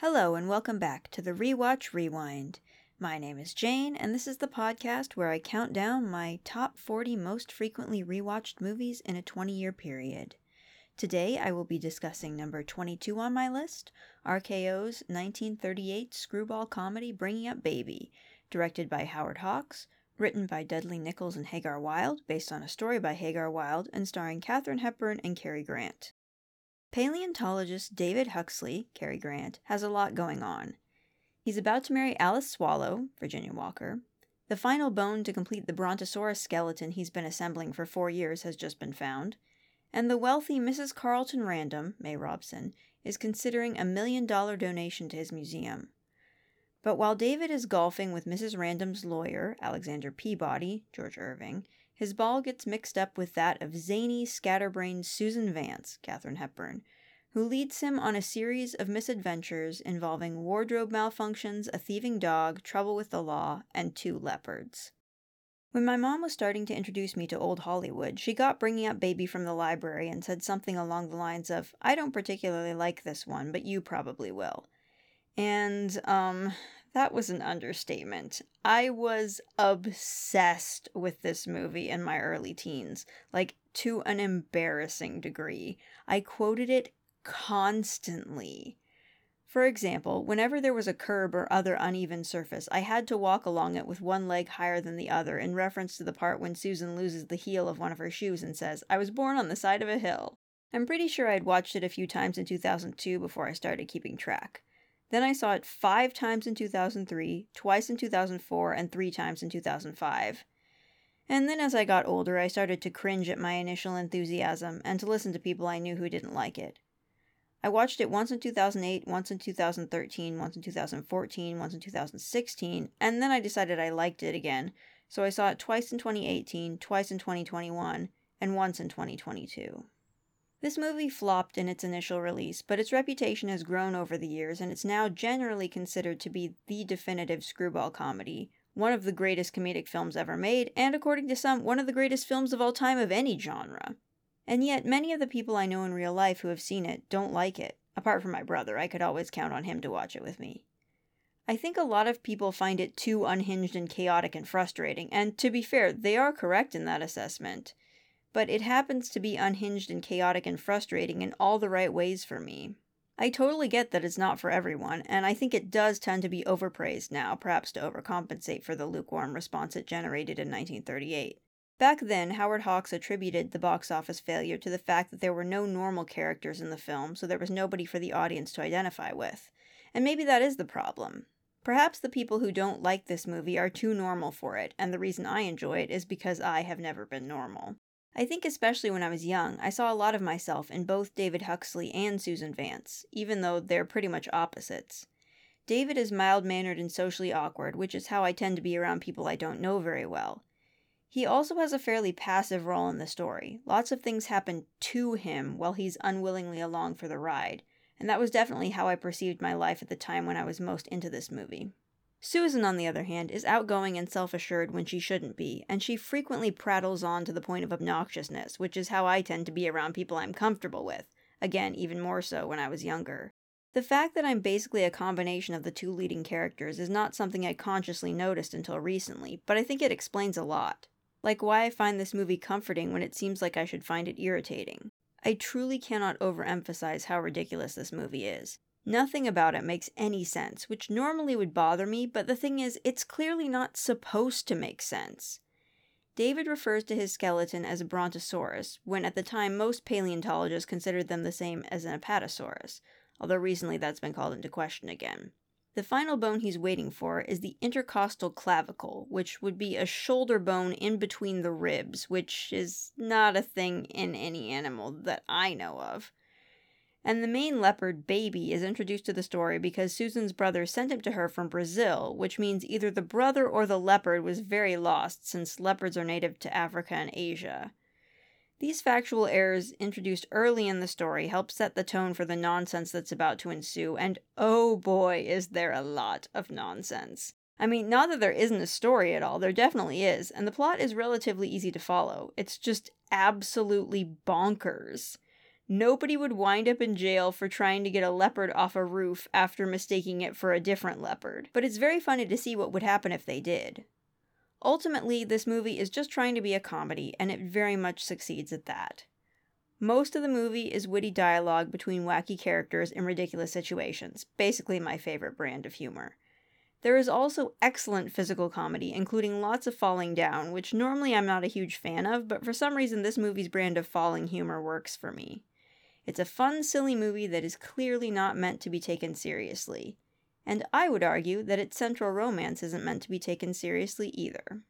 Hello, and welcome back to the Rewatch Rewind. My name is Jane, and this is the podcast where I count down my top 40 most frequently rewatched movies in a 20 year period. Today I will be discussing number 22 on my list RKO's 1938 screwball comedy Bringing Up Baby, directed by Howard Hawks, written by Dudley Nichols and Hagar Wilde, based on a story by Hagar Wilde, and starring Katharine Hepburn and Cary Grant. Paleontologist David Huxley, Cary Grant, has a lot going on. He's about to marry Alice Swallow, Virginia Walker. The final bone to complete the Brontosaurus skeleton he's been assembling for four years has just been found. And the wealthy Mrs. Carlton Random, May Robson, is considering a million dollar donation to his museum. But while David is golfing with Mrs. Random's lawyer, Alexander Peabody, George Irving, his ball gets mixed up with that of zany, scatterbrained Susan Vance, Katharine Hepburn, who leads him on a series of misadventures involving wardrobe malfunctions, a thieving dog, trouble with the law, and two leopards. When my mom was starting to introduce me to old Hollywood, she got bringing up Baby from the library and said something along the lines of, I don't particularly like this one, but you probably will. And, um, that was an understatement. I was obsessed with this movie in my early teens, like to an embarrassing degree. I quoted it constantly. For example, whenever there was a curb or other uneven surface, I had to walk along it with one leg higher than the other in reference to the part when Susan loses the heel of one of her shoes and says, I was born on the side of a hill. I'm pretty sure I'd watched it a few times in 2002 before I started keeping track. Then I saw it five times in 2003, twice in 2004, and three times in 2005. And then as I got older, I started to cringe at my initial enthusiasm and to listen to people I knew who didn't like it. I watched it once in 2008, once in 2013, once in 2014, once in 2016, and then I decided I liked it again, so I saw it twice in 2018, twice in 2021, and once in 2022. This movie flopped in its initial release, but its reputation has grown over the years and it's now generally considered to be the definitive screwball comedy, one of the greatest comedic films ever made, and according to some, one of the greatest films of all time of any genre. And yet, many of the people I know in real life who have seen it don't like it. Apart from my brother, I could always count on him to watch it with me. I think a lot of people find it too unhinged and chaotic and frustrating, and to be fair, they are correct in that assessment but it happens to be unhinged and chaotic and frustrating in all the right ways for me. I totally get that it's not for everyone, and I think it does tend to be overpraised now, perhaps to overcompensate for the lukewarm response it generated in 1938. Back then, Howard Hawks attributed the box office failure to the fact that there were no normal characters in the film, so there was nobody for the audience to identify with. And maybe that is the problem. Perhaps the people who don't like this movie are too normal for it, and the reason I enjoy it is because I have never been normal. I think, especially when I was young, I saw a lot of myself in both David Huxley and Susan Vance, even though they're pretty much opposites. David is mild mannered and socially awkward, which is how I tend to be around people I don't know very well. He also has a fairly passive role in the story. Lots of things happen to him while he's unwillingly along for the ride, and that was definitely how I perceived my life at the time when I was most into this movie. Susan, on the other hand, is outgoing and self assured when she shouldn't be, and she frequently prattles on to the point of obnoxiousness, which is how I tend to be around people I'm comfortable with. Again, even more so when I was younger. The fact that I'm basically a combination of the two leading characters is not something I consciously noticed until recently, but I think it explains a lot. Like why I find this movie comforting when it seems like I should find it irritating. I truly cannot overemphasize how ridiculous this movie is. Nothing about it makes any sense, which normally would bother me, but the thing is, it's clearly not supposed to make sense. David refers to his skeleton as a brontosaurus, when at the time most paleontologists considered them the same as an apatosaurus, although recently that's been called into question again. The final bone he's waiting for is the intercostal clavicle, which would be a shoulder bone in between the ribs, which is not a thing in any animal that I know of. And the main leopard, Baby, is introduced to the story because Susan's brother sent him to her from Brazil, which means either the brother or the leopard was very lost, since leopards are native to Africa and Asia. These factual errors introduced early in the story help set the tone for the nonsense that's about to ensue, and oh boy, is there a lot of nonsense. I mean, not that there isn't a story at all, there definitely is, and the plot is relatively easy to follow. It's just absolutely bonkers. Nobody would wind up in jail for trying to get a leopard off a roof after mistaking it for a different leopard. But it's very funny to see what would happen if they did. Ultimately, this movie is just trying to be a comedy, and it very much succeeds at that. Most of the movie is witty dialogue between wacky characters in ridiculous situations, basically my favorite brand of humor. There is also excellent physical comedy, including lots of falling down, which normally I'm not a huge fan of, but for some reason this movie's brand of falling humor works for me. It's a fun, silly movie that is clearly not meant to be taken seriously. And I would argue that its central romance isn't meant to be taken seriously either.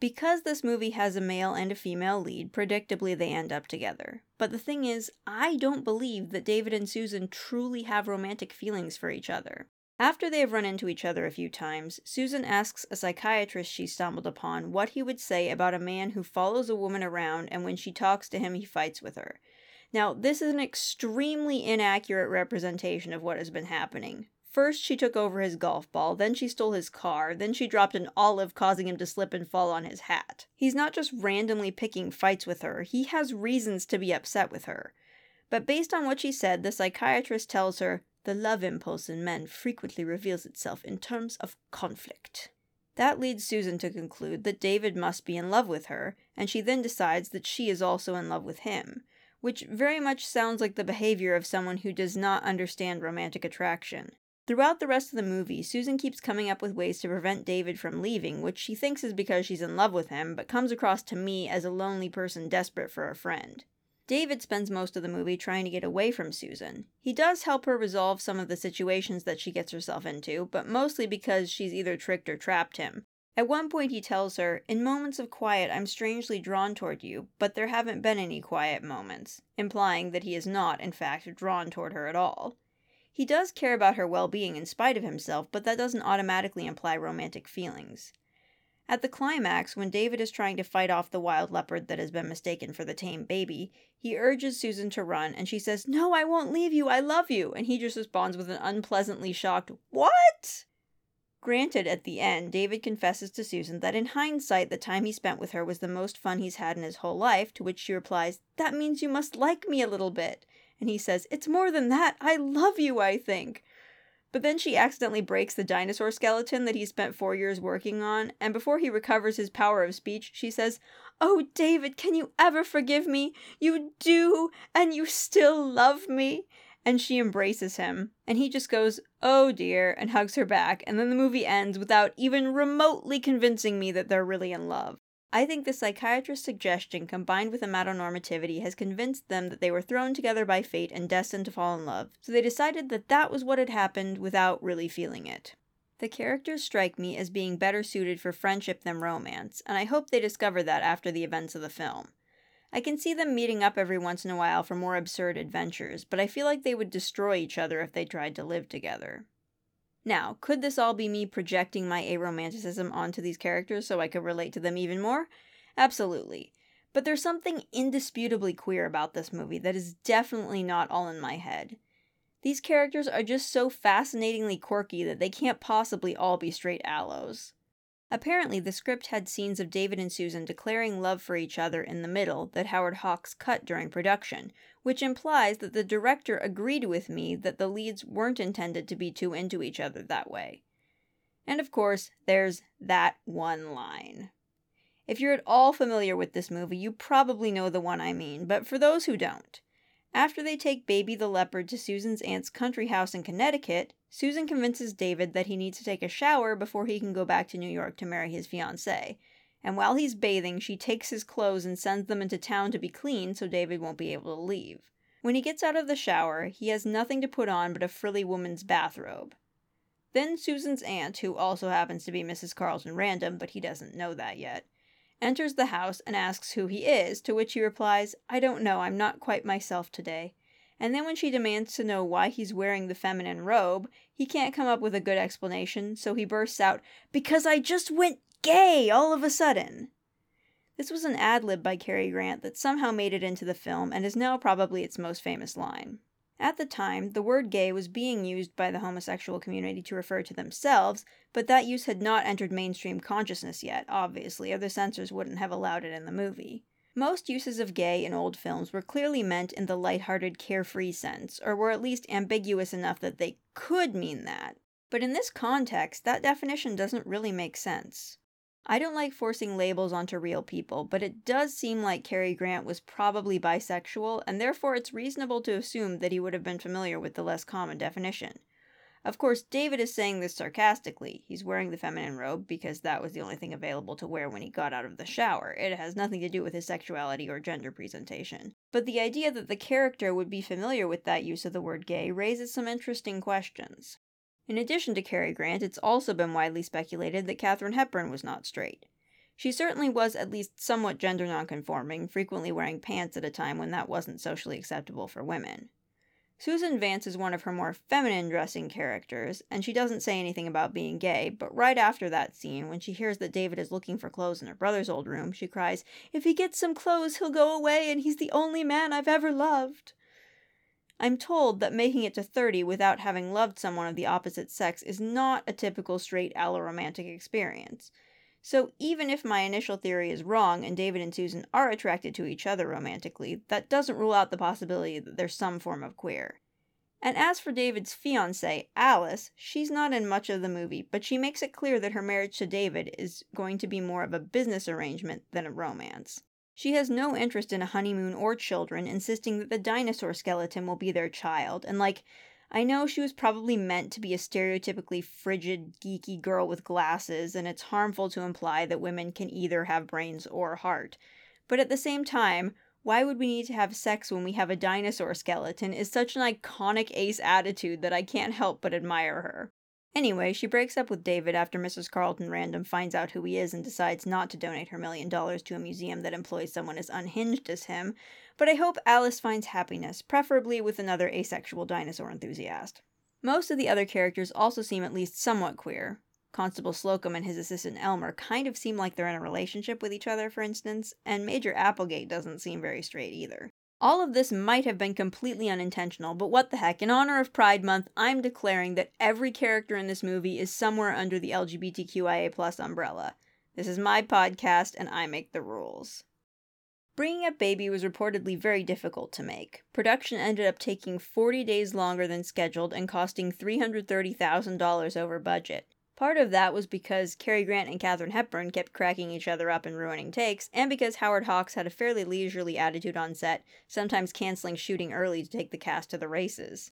Because this movie has a male and a female lead, predictably they end up together. But the thing is, I don't believe that David and Susan truly have romantic feelings for each other. After they have run into each other a few times, Susan asks a psychiatrist she stumbled upon what he would say about a man who follows a woman around and when she talks to him, he fights with her. Now, this is an extremely inaccurate representation of what has been happening. First, she took over his golf ball, then she stole his car, then she dropped an olive, causing him to slip and fall on his hat. He's not just randomly picking fights with her, he has reasons to be upset with her. But based on what she said, the psychiatrist tells her the love impulse in men frequently reveals itself in terms of conflict. That leads Susan to conclude that David must be in love with her, and she then decides that she is also in love with him, which very much sounds like the behavior of someone who does not understand romantic attraction. Throughout the rest of the movie, Susan keeps coming up with ways to prevent David from leaving, which she thinks is because she's in love with him, but comes across to me as a lonely person desperate for a friend. David spends most of the movie trying to get away from Susan. He does help her resolve some of the situations that she gets herself into, but mostly because she's either tricked or trapped him. At one point, he tells her, In moments of quiet, I'm strangely drawn toward you, but there haven't been any quiet moments, implying that he is not, in fact, drawn toward her at all. He does care about her well being in spite of himself, but that doesn't automatically imply romantic feelings. At the climax, when David is trying to fight off the wild leopard that has been mistaken for the tame baby, he urges Susan to run, and she says, No, I won't leave you, I love you. And he just responds with an unpleasantly shocked, What? Granted, at the end, David confesses to Susan that in hindsight, the time he spent with her was the most fun he's had in his whole life, to which she replies, That means you must like me a little bit. And he says, It's more than that. I love you, I think. But then she accidentally breaks the dinosaur skeleton that he spent four years working on, and before he recovers his power of speech, she says, Oh, David, can you ever forgive me? You do, and you still love me. And she embraces him, and he just goes, Oh dear, and hugs her back, and then the movie ends without even remotely convincing me that they're really in love. I think the psychiatrist's suggestion combined with amatonormativity has convinced them that they were thrown together by fate and destined to fall in love, so they decided that that was what had happened without really feeling it. The characters strike me as being better suited for friendship than romance, and I hope they discover that after the events of the film. I can see them meeting up every once in a while for more absurd adventures, but I feel like they would destroy each other if they tried to live together. Now, could this all be me projecting my aromanticism onto these characters so I could relate to them even more? Absolutely. But there's something indisputably queer about this movie that is definitely not all in my head. These characters are just so fascinatingly quirky that they can't possibly all be straight allos. Apparently, the script had scenes of David and Susan declaring love for each other in the middle that Howard Hawks cut during production, which implies that the director agreed with me that the leads weren't intended to be too into each other that way. And of course, there's that one line. If you're at all familiar with this movie, you probably know the one I mean, but for those who don't, after they take Baby the leopard to Susan's aunt's country house in Connecticut, Susan convinces David that he needs to take a shower before he can go back to New York to marry his fiancée. And while he's bathing, she takes his clothes and sends them into town to be cleaned so David won't be able to leave. When he gets out of the shower, he has nothing to put on but a frilly woman's bathrobe. Then Susan's aunt, who also happens to be Mrs. Carlton Random, but he doesn't know that yet, enters the house and asks who he is, to which he replies, I don't know, I'm not quite myself today. And then when she demands to know why he's wearing the feminine robe, he can't come up with a good explanation, so he bursts out, Because I just went gay all of a sudden! This was an ad lib by Cary Grant that somehow made it into the film and is now probably its most famous line. At the time, the word gay was being used by the homosexual community to refer to themselves, but that use had not entered mainstream consciousness yet, obviously, or the censors wouldn't have allowed it in the movie. Most uses of gay in old films were clearly meant in the lighthearted, carefree sense, or were at least ambiguous enough that they could mean that. But in this context, that definition doesn't really make sense. I don't like forcing labels onto real people, but it does seem like Cary Grant was probably bisexual, and therefore it's reasonable to assume that he would have been familiar with the less common definition. Of course, David is saying this sarcastically. He's wearing the feminine robe because that was the only thing available to wear when he got out of the shower. It has nothing to do with his sexuality or gender presentation. But the idea that the character would be familiar with that use of the word gay raises some interesting questions. In addition to Cary Grant, it's also been widely speculated that Katharine Hepburn was not straight. She certainly was at least somewhat gender nonconforming, frequently wearing pants at a time when that wasn't socially acceptable for women. Susan Vance is one of her more feminine dressing characters, and she doesn't say anything about being gay, but right after that scene, when she hears that David is looking for clothes in her brother's old room, she cries, If he gets some clothes, he'll go away, and he's the only man I've ever loved. I'm told that making it to 30 without having loved someone of the opposite sex is not a typical straight alloromantic experience. So, even if my initial theory is wrong and David and Susan are attracted to each other romantically, that doesn't rule out the possibility that there's some form of queer. And as for David's fiancée, Alice, she's not in much of the movie, but she makes it clear that her marriage to David is going to be more of a business arrangement than a romance. She has no interest in a honeymoon or children, insisting that the dinosaur skeleton will be their child, and like, I know she was probably meant to be a stereotypically frigid, geeky girl with glasses, and it's harmful to imply that women can either have brains or heart. But at the same time, why would we need to have sex when we have a dinosaur skeleton is such an iconic ace attitude that I can't help but admire her. Anyway, she breaks up with David after Mrs. Carlton Random finds out who he is and decides not to donate her million dollars to a museum that employs someone as unhinged as him, but I hope Alice finds happiness, preferably with another asexual dinosaur enthusiast. Most of the other characters also seem at least somewhat queer. Constable Slocum and his assistant Elmer kind of seem like they're in a relationship with each other, for instance, and Major Applegate doesn't seem very straight either. All of this might have been completely unintentional, but what the heck, in honor of Pride Month, I'm declaring that every character in this movie is somewhere under the LGBTQIA umbrella. This is my podcast, and I make the rules. Bringing Up Baby was reportedly very difficult to make. Production ended up taking 40 days longer than scheduled and costing $330,000 over budget. Part of that was because Cary Grant and Katharine Hepburn kept cracking each other up and ruining takes, and because Howard Hawks had a fairly leisurely attitude on set, sometimes canceling shooting early to take the cast to the races.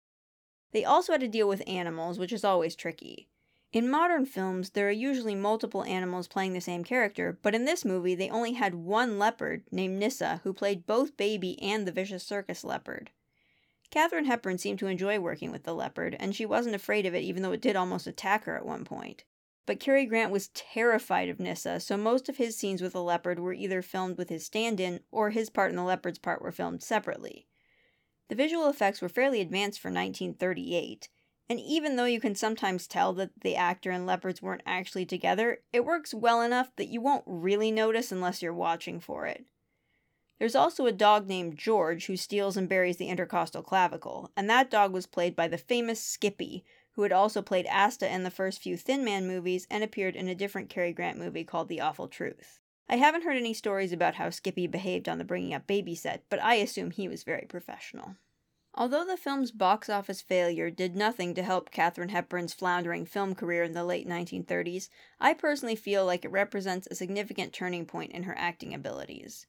They also had to deal with animals, which is always tricky. In modern films, there are usually multiple animals playing the same character, but in this movie, they only had one leopard named Nissa who played both Baby and the vicious circus leopard. Katharine Hepburn seemed to enjoy working with the leopard, and she wasn't afraid of it even though it did almost attack her at one point. But Cary Grant was terrified of Nissa, so most of his scenes with the leopard were either filmed with his stand in or his part and the leopard's part were filmed separately. The visual effects were fairly advanced for 1938, and even though you can sometimes tell that the actor and leopards weren't actually together, it works well enough that you won't really notice unless you're watching for it. There's also a dog named George who steals and buries the intercostal clavicle, and that dog was played by the famous Skippy, who had also played Asta in the first few Thin Man movies and appeared in a different Cary Grant movie called The Awful Truth. I haven't heard any stories about how Skippy behaved on the Bringing Up Baby set, but I assume he was very professional. Although the film's box office failure did nothing to help Katharine Hepburn's floundering film career in the late 1930s, I personally feel like it represents a significant turning point in her acting abilities.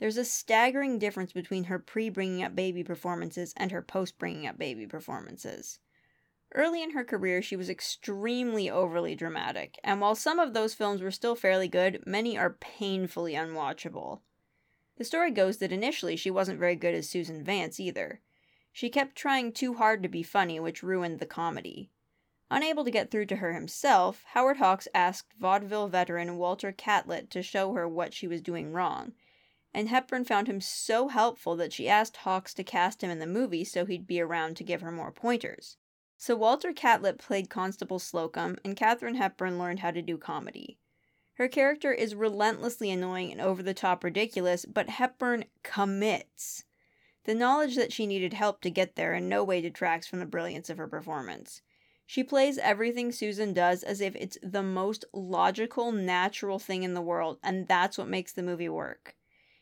There's a staggering difference between her pre bringing up baby performances and her post bringing up baby performances. Early in her career, she was extremely overly dramatic, and while some of those films were still fairly good, many are painfully unwatchable. The story goes that initially she wasn't very good as Susan Vance either. She kept trying too hard to be funny, which ruined the comedy. Unable to get through to her himself, Howard Hawks asked vaudeville veteran Walter Catlett to show her what she was doing wrong, and Hepburn found him so helpful that she asked Hawks to cast him in the movie so he'd be around to give her more pointers. So Walter Catlett played Constable Slocum, and Katharine Hepburn learned how to do comedy. Her character is relentlessly annoying and over the top ridiculous, but Hepburn commits. The knowledge that she needed help to get there in no way detracts from the brilliance of her performance. She plays everything Susan does as if it's the most logical, natural thing in the world, and that's what makes the movie work.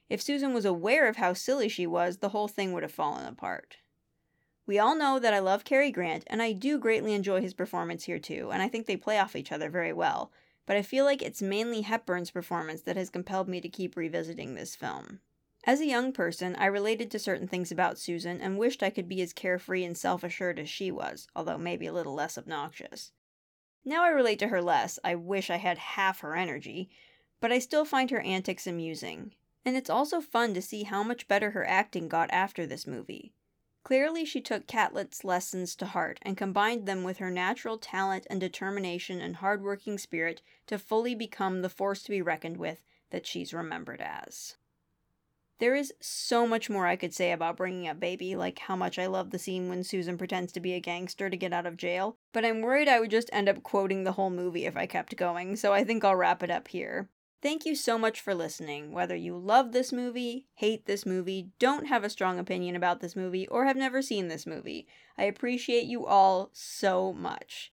If Susan was aware of how silly she was, the whole thing would have fallen apart. We all know that I love Cary Grant, and I do greatly enjoy his performance here too, and I think they play off each other very well, but I feel like it's mainly Hepburn's performance that has compelled me to keep revisiting this film. As a young person, I related to certain things about Susan and wished I could be as carefree and self assured as she was, although maybe a little less obnoxious. Now I relate to her less, I wish I had half her energy, but I still find her antics amusing. And it's also fun to see how much better her acting got after this movie. Clearly, she took Catlett's lessons to heart and combined them with her natural talent and determination and hardworking spirit to fully become the force to be reckoned with that she's remembered as. There is so much more I could say about bringing up Baby, like how much I love the scene when Susan pretends to be a gangster to get out of jail, but I'm worried I would just end up quoting the whole movie if I kept going, so I think I'll wrap it up here. Thank you so much for listening. Whether you love this movie, hate this movie, don't have a strong opinion about this movie, or have never seen this movie, I appreciate you all so much.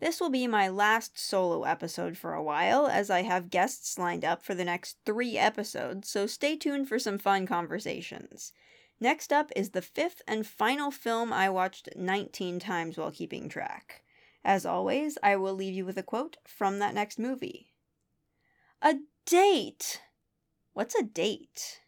This will be my last solo episode for a while, as I have guests lined up for the next three episodes, so stay tuned for some fun conversations. Next up is the fifth and final film I watched 19 times while keeping track. As always, I will leave you with a quote from that next movie. A date! What's a date?